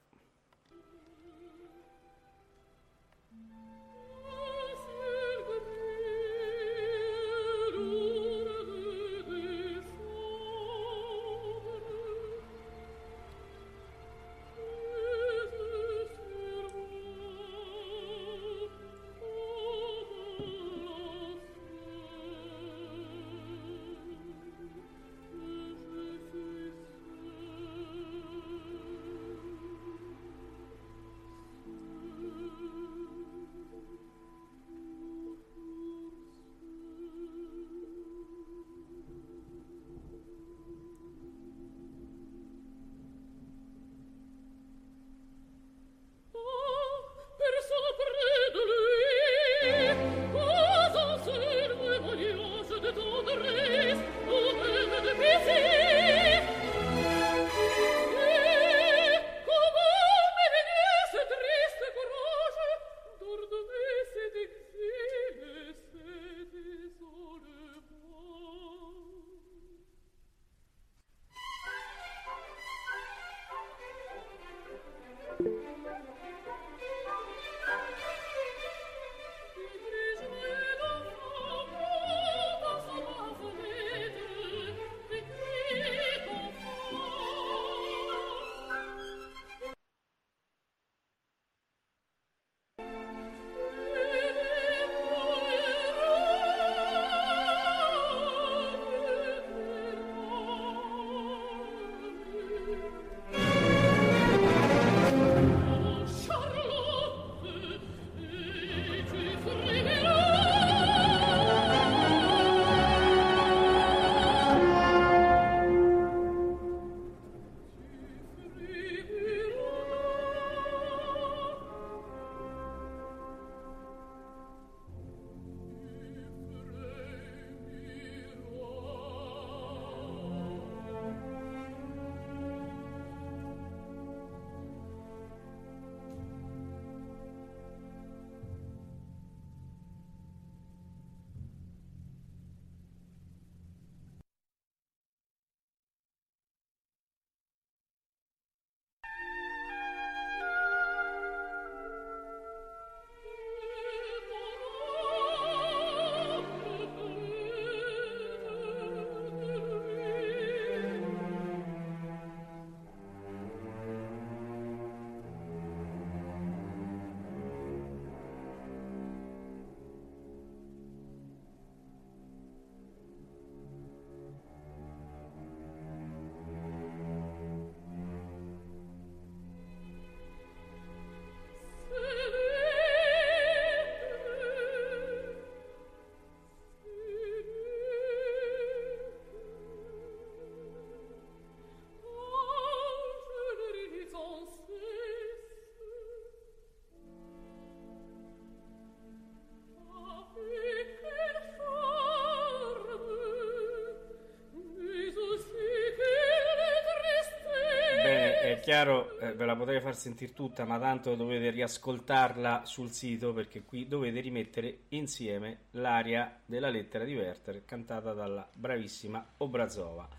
chiaro, eh, ve la potrei far sentire tutta, ma tanto dovete riascoltarla sul sito perché qui dovete rimettere insieme l'aria della lettera di Werther cantata dalla bravissima Obrazova.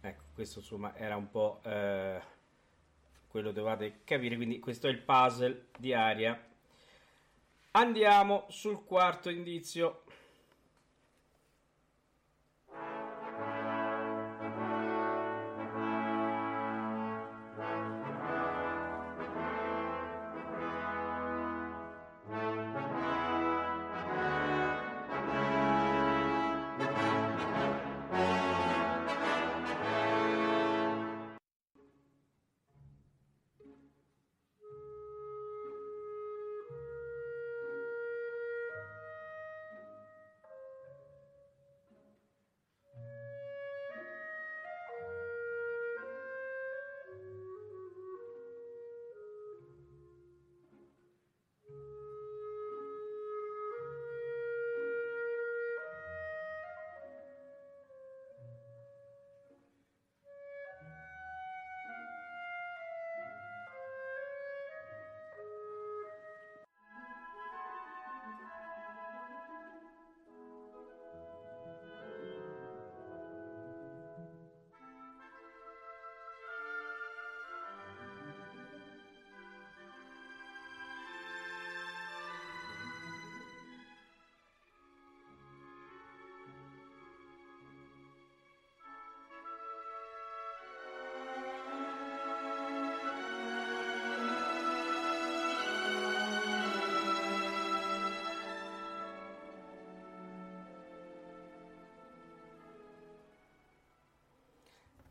Ecco, questo insomma era un po' eh, quello dovete capire, quindi questo è il puzzle di aria. Andiamo sul quarto indizio.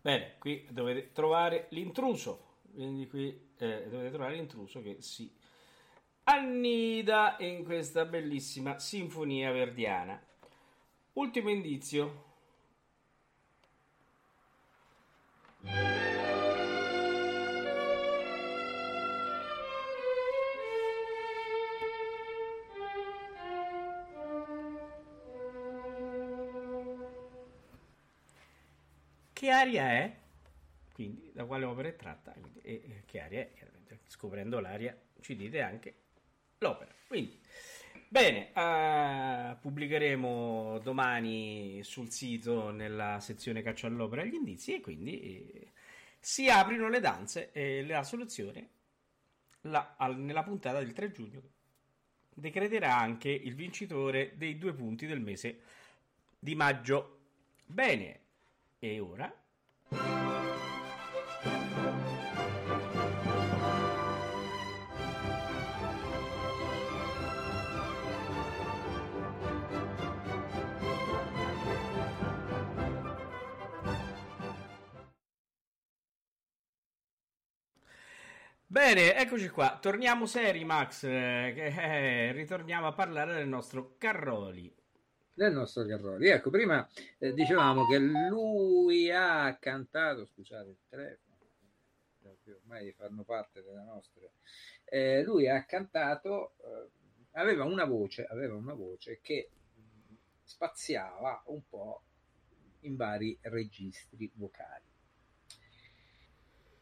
Bene, qui dovete trovare l'intruso, quindi qui eh, dovete trovare l'intruso che si annida in questa bellissima sinfonia verdiana. Ultimo indizio. Aria è? Quindi da quale opera è tratta? Quindi, e, e che aria è? Chiaramente, scoprendo l'aria ci dite anche l'opera. Quindi, bene, uh, pubblicheremo domani sul sito nella sezione caccia all'opera gli indizi e quindi eh, si aprono le danze e la soluzione la, al, nella puntata del 3 giugno decreterà anche il vincitore dei due punti del mese di maggio. Bene, e ora? Bene, eccoci qua. Torniamo seri, Max. Eh, eh, ritorniamo a parlare del nostro Carroli
del nostro Carroli. Ecco, prima eh, dicevamo che lui ha cantato, scusate il telefono, ormai fanno parte della nostra, eh, lui ha cantato, eh, aveva una voce, aveva una voce che spaziava un po' in vari registri vocali.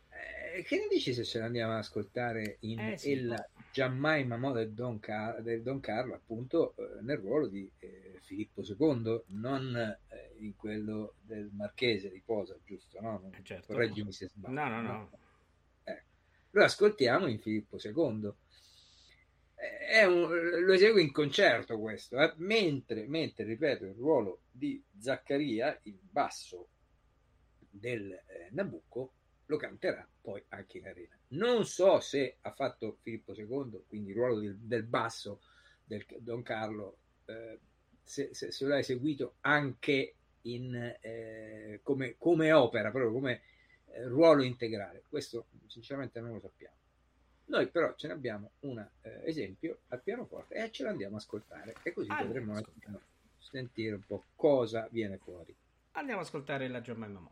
Eh, che ne dici se ce l'andiamo ad ascoltare in
Eh, sì.
Il Giammai Mamò del Don, Car- del Don Carlo, appunto eh, nel ruolo di eh, Filippo II, non eh, in quello del Marchese di Posa, giusto? No? Non-
Eh, certo.
Correggimi se sbaglio.
No, no, no.
Ecco. Lo ascoltiamo in Filippo II. Eh, un- lo esegue in concerto questo, mentre, mentre, ripeto, il ruolo di Zaccaria, il basso del Nabucco, lo canterà poi anche in arena. Non so se ha fatto Filippo II, quindi il ruolo del, del basso del Don Carlo, eh, se, se- se lo ha eseguito anche in, eh, come, come opera, proprio come eh, ruolo integrale. Questo sinceramente non lo sappiamo. Noi però ce ne abbiamo un eh, esempio al pianoforte e ce l'andiamo a ascoltare e così
Andiamo
potremo
ascoltare.
sentire un po' cosa viene fuori.
Andiamo ad ascoltare la Giammai Mamò.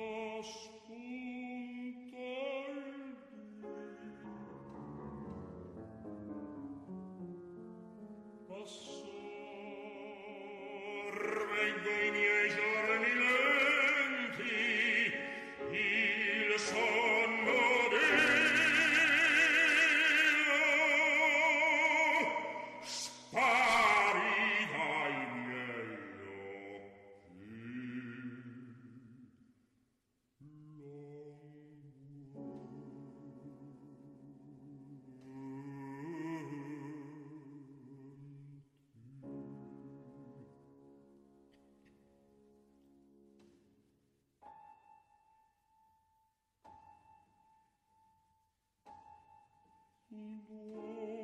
in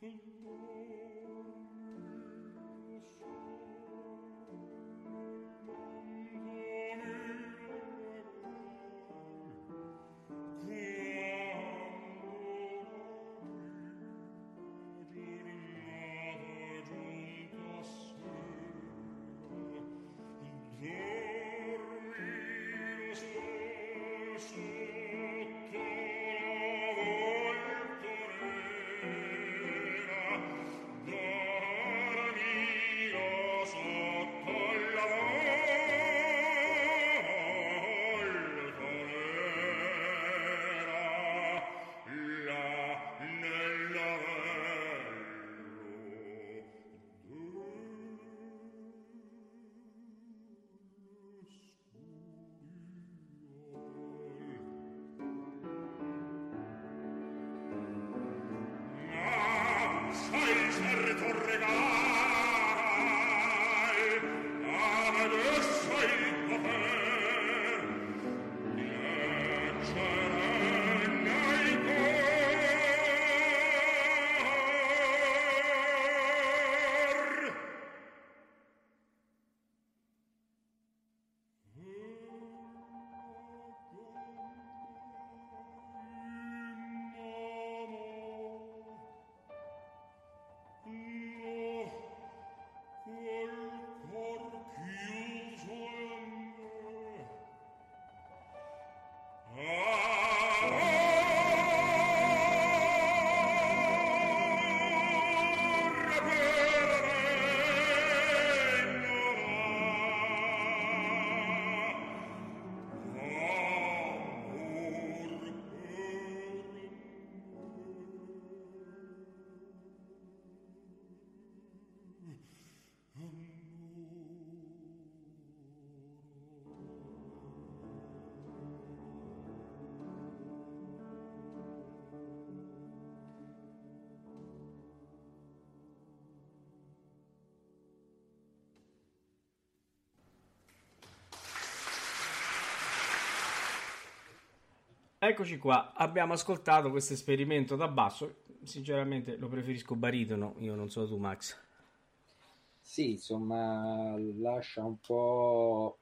Ora eccoci qua. Abbiamo ascoltato questo esperimento da basso. Sinceramente lo preferisco baritono. Io non so tu, Max.
Sì, insomma, lascia un po'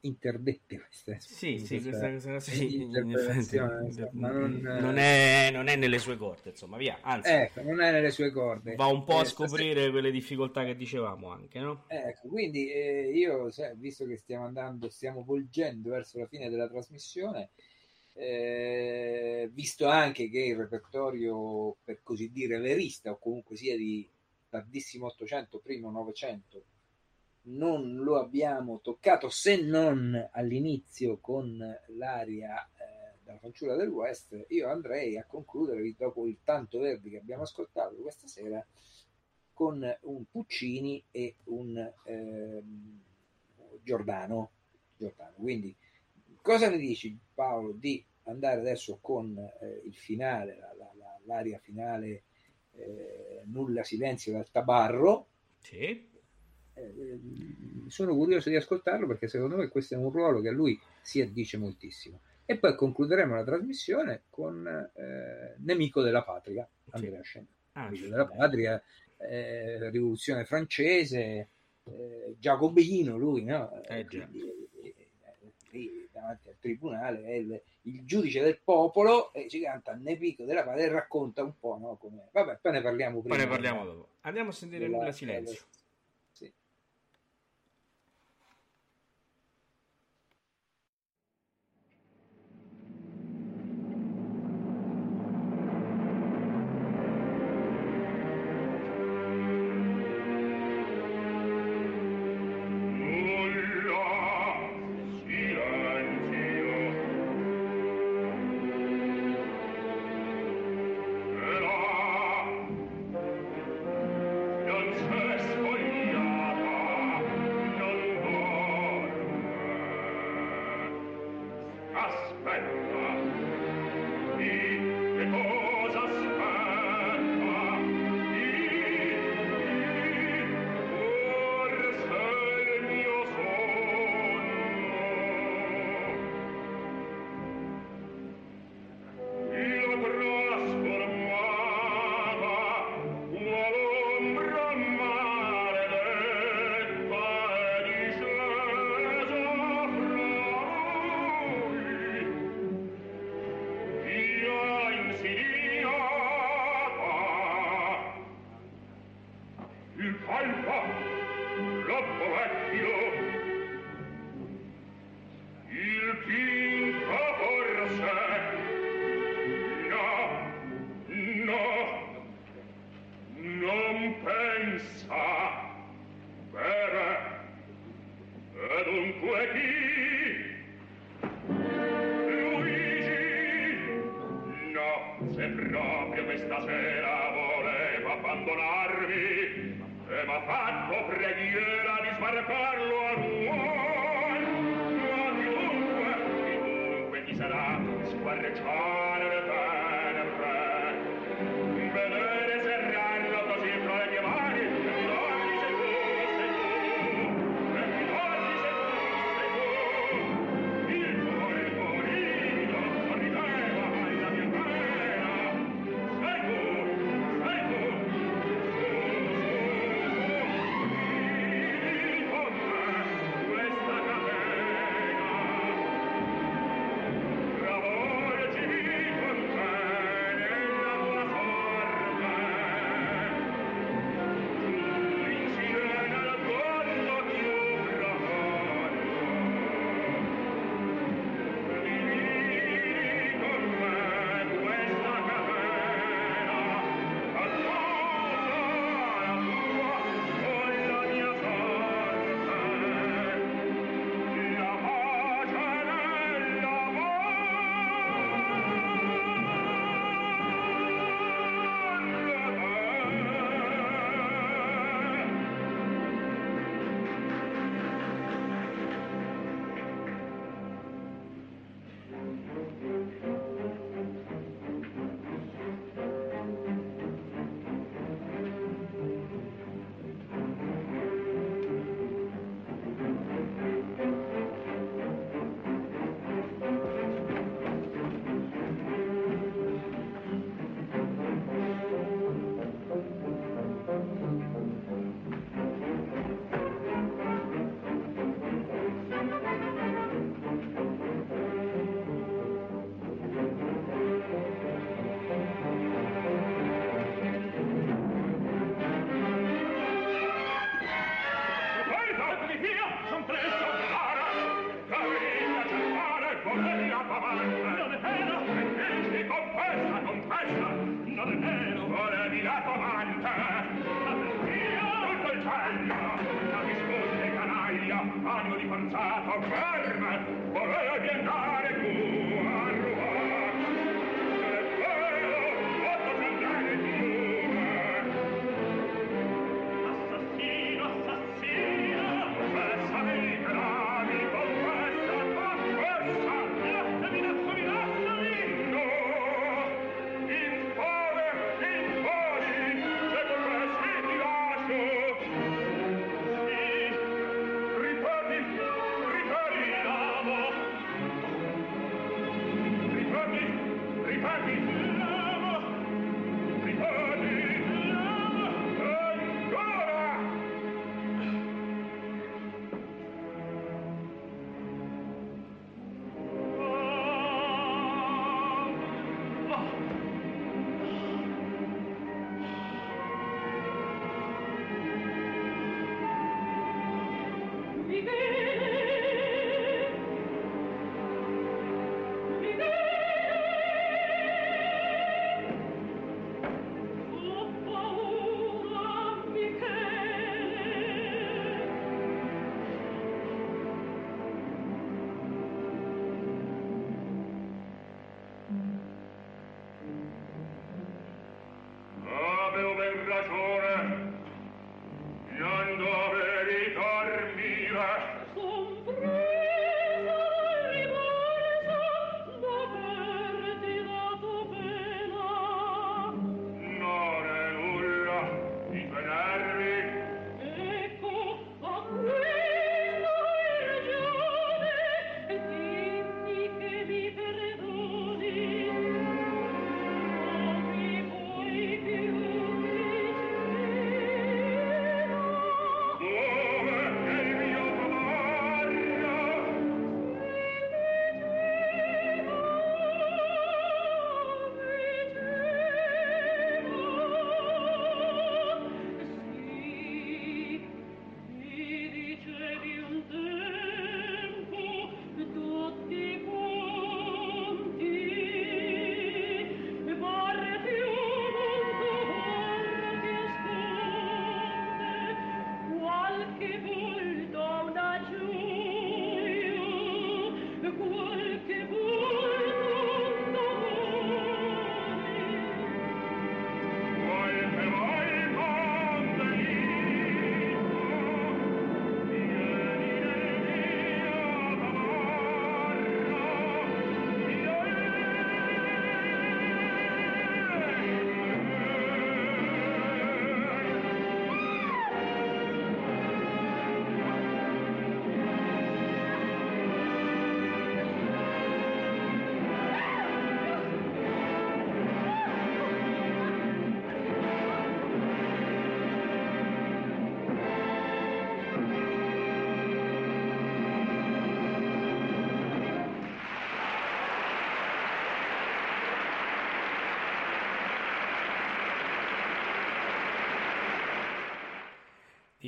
interdette queste
sì, sì,
questa,
questa, sì,
insomma, non,
non, è, non, è, nelle sue corde, insomma, via. Anzi,
ecco, non è nelle sue corde.
Va un po' eh, a scoprire stasera... quelle difficoltà che dicevamo anche, no?
Ecco, quindi eh, io, cioè, visto che stiamo andando, stiamo volgendo verso la fine della trasmissione, eh, visto anche che il repertorio, per così dire, verista, o comunque sia di tardissimo 800, primo 900, non lo abbiamo toccato se non all'inizio con l'aria eh, della fanciulla del West, io andrei a concludere dopo il tanto verdi che abbiamo ascoltato questa sera con un Puccini e un eh, Giordano. Giordano. Quindi cosa ne dici Paolo di andare adesso con eh, il finale, la, la, la, l'aria finale eh, Nulla silenzio dal tabarro?
Sì
eh, sono curioso di ascoltarlo perché secondo me questo è un ruolo che a lui si addice moltissimo. E poi concluderemo la trasmissione con eh, Nemico della Patria, Andrea. Scena. Ah, Nemico della Patria, eh, Rivoluzione francese, eh, Giacobino lui, no?
Eh, Quindi,
eh, lì davanti al tribunale è il, il, giudice del popolo e ci canta Nemico della Patria e racconta un po' no, come... Vabbè, poi ne parliamo prima.
Poi ne parliamo dopo. Andiamo a sentire nulla silenzio. sforzato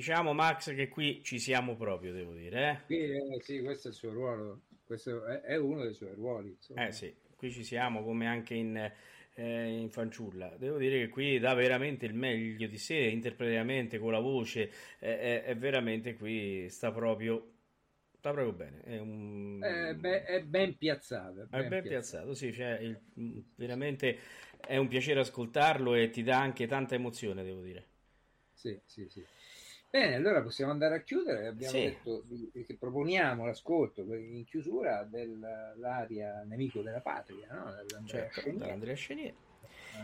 Diciamo Max che qui ci siamo proprio, devo dire,
Sì, eh, sì, questo è il suo ruolo, questo è, è uno dei suoi ruoli.
eh?
insomma.
Eh sì, qui ci siamo come anche in, eh, in Fanciulla. Devo dire che qui dà veramente il meglio di sé, interpretativamente, con la voce, eh, è, è veramente qui, sta proprio, sta proprio bene. È, un...
È, be- è ben piazzato.
È ben piazzato, sì, cioè, il- veramente è un piacere ascoltarlo e ti dà anche tanta emozione, devo dire.
Sì, sì, sì. Bene, allora possiamo andare a chiudere. Abbiamo
Sì.
detto che proponiamo l'ascolto in chiusura dell'aria Nemico della Patria, no? Dell'Andrea
Certo,
Chenier.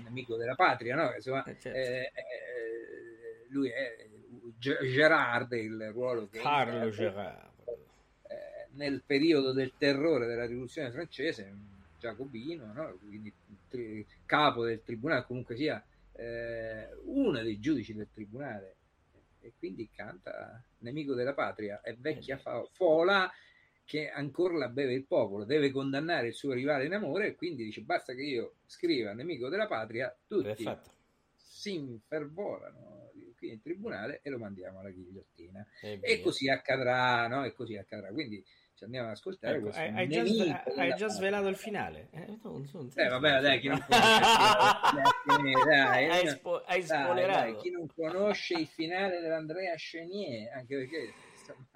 Nemico della Patria, no? Insomma,
Eh, certo.
eh, eh, lui è Ge- Gerard, il ruolo che
Carlo Gerard.
eh, nel periodo del terrore della rivoluzione francese, giacobino, no? Quindi tri- capo del tribunale, comunque sia eh, uno dei giudici del tribunale, e quindi canta Nemico della patria, è vecchia fa- fola che ancora la beve il popolo, deve condannare il suo rivale in amore e quindi dice basta che io scriva Nemico della patria, tutti
Perfetto.
si infervorano qui in tribunale e lo mandiamo alla ghigliottina.
E
E così accadrà, no? E così accadrà. Quindi andiamo ad ascoltare
Ecco,
questo
hai, già, hai già svelato il finale. Eh, non non
Eh, vabbè, dai, chi non conosce, dai,
hai, spo- hai
dai, dai, chi non conosce il finale dell'Andrea Chenier, anche perché insomma,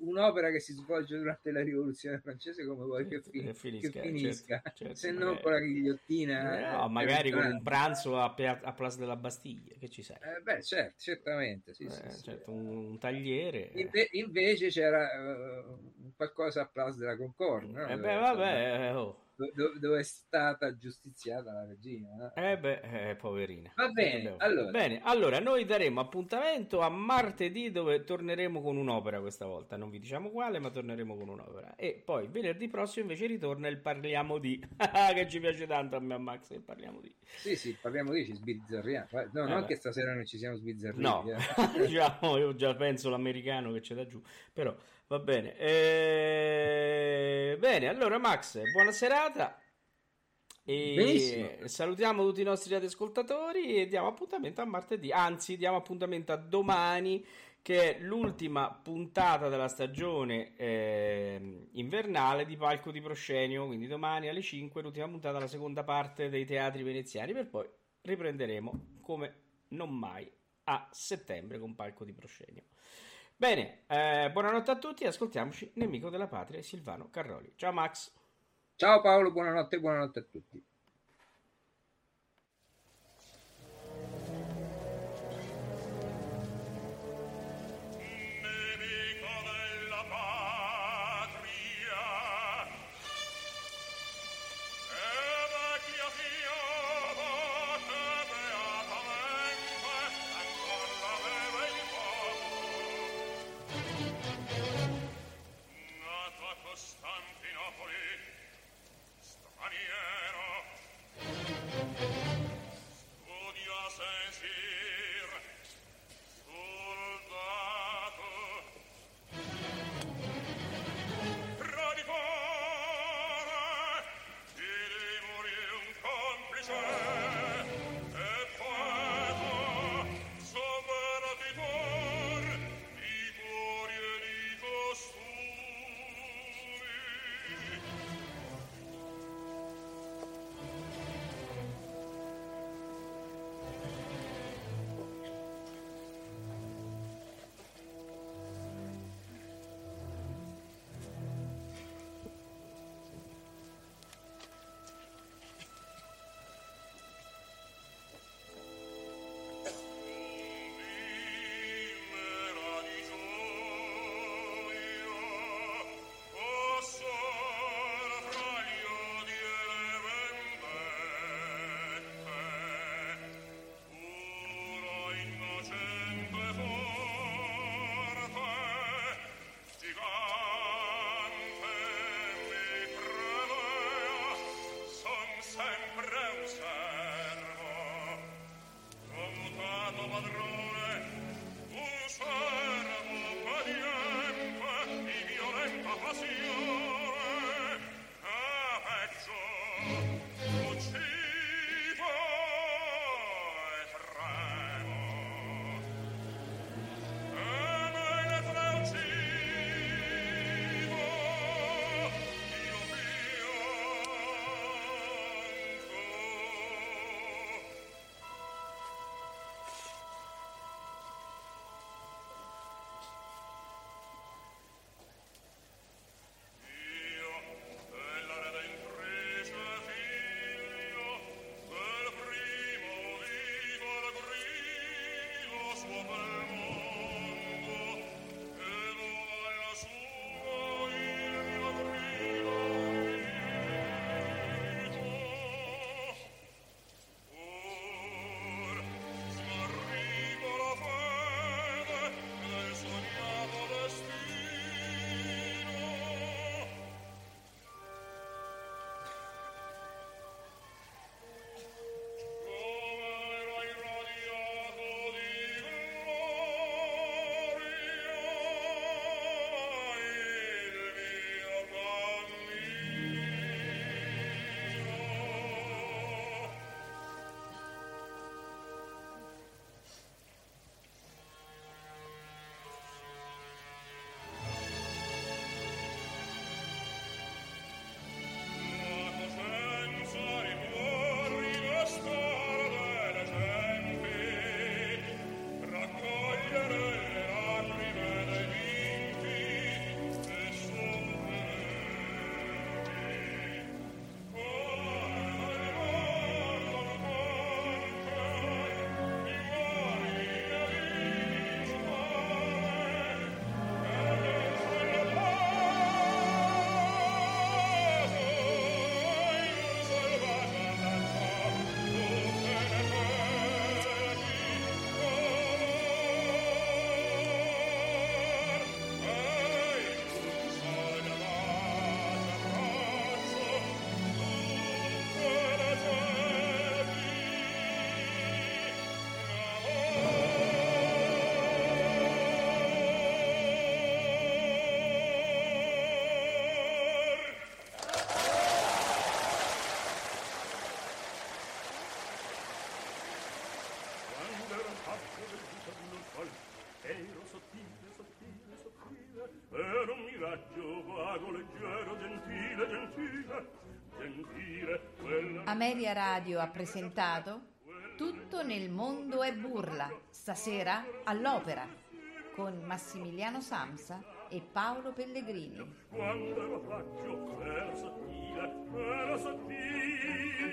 un'opera che si svolge durante la rivoluzione francese come vuoi che, fi-
Che finisca,
che finisca?
certo, certo,
se non con la ghigliottina
no,
eh,
magari con un pranzo a, Pia- a Place della Bastiglia, che ci sai?
Eh, beh certo certamente sì, sì,
Eh,
sì.
certo, un, un tagliere.
Inve- invece c'era eh, qualcosa a Place della Concorde no?
Eh beh, vabbè, oh.
Do- dove è stata giustiziata la regina?
Eh beh, eh, poverina.
Va bene, allora.
Bene, allora noi daremo appuntamento a martedì dove torneremo con un'opera questa volta. Non vi diciamo quale, ma torneremo con un'opera. E poi venerdì prossimo invece ritorna il Parliamo di. che ci piace tanto a me a Max il Parliamo di.
sì sì parliamo di ci sbizzarriamo Eh, no, non
Vabbè.
che stasera non ci siamo sbizzarriti
No,
eh.
diciamo, io già penso l'americano che c'è da giù, però va bene. Eh, Bene, allora Max, buona serata. E
Benissimo.
salutiamo tutti i nostri ascoltatori e diamo appuntamento a martedì, anzi diamo appuntamento a domani che è l'ultima puntata della stagione ehm, invernale di Palco di Proscenio, quindi domani alle 5 l'ultima puntata della seconda parte dei teatri veneziani per poi riprenderemo come non mai a settembre con Palco di Proscenio. Bene, eh, buonanotte a tutti, ascoltiamoci Nemico della Patria Silvano Carroli. Ciao Max.
ciao Paolo buonanotte buonanotte a tutti
Ameria Radio ha presentato Tutto nel mondo è burla, stasera all'opera, con Massimiliano Samsa e Paolo Pellegrini.
Quando ero faccio, era sottile, era sottile,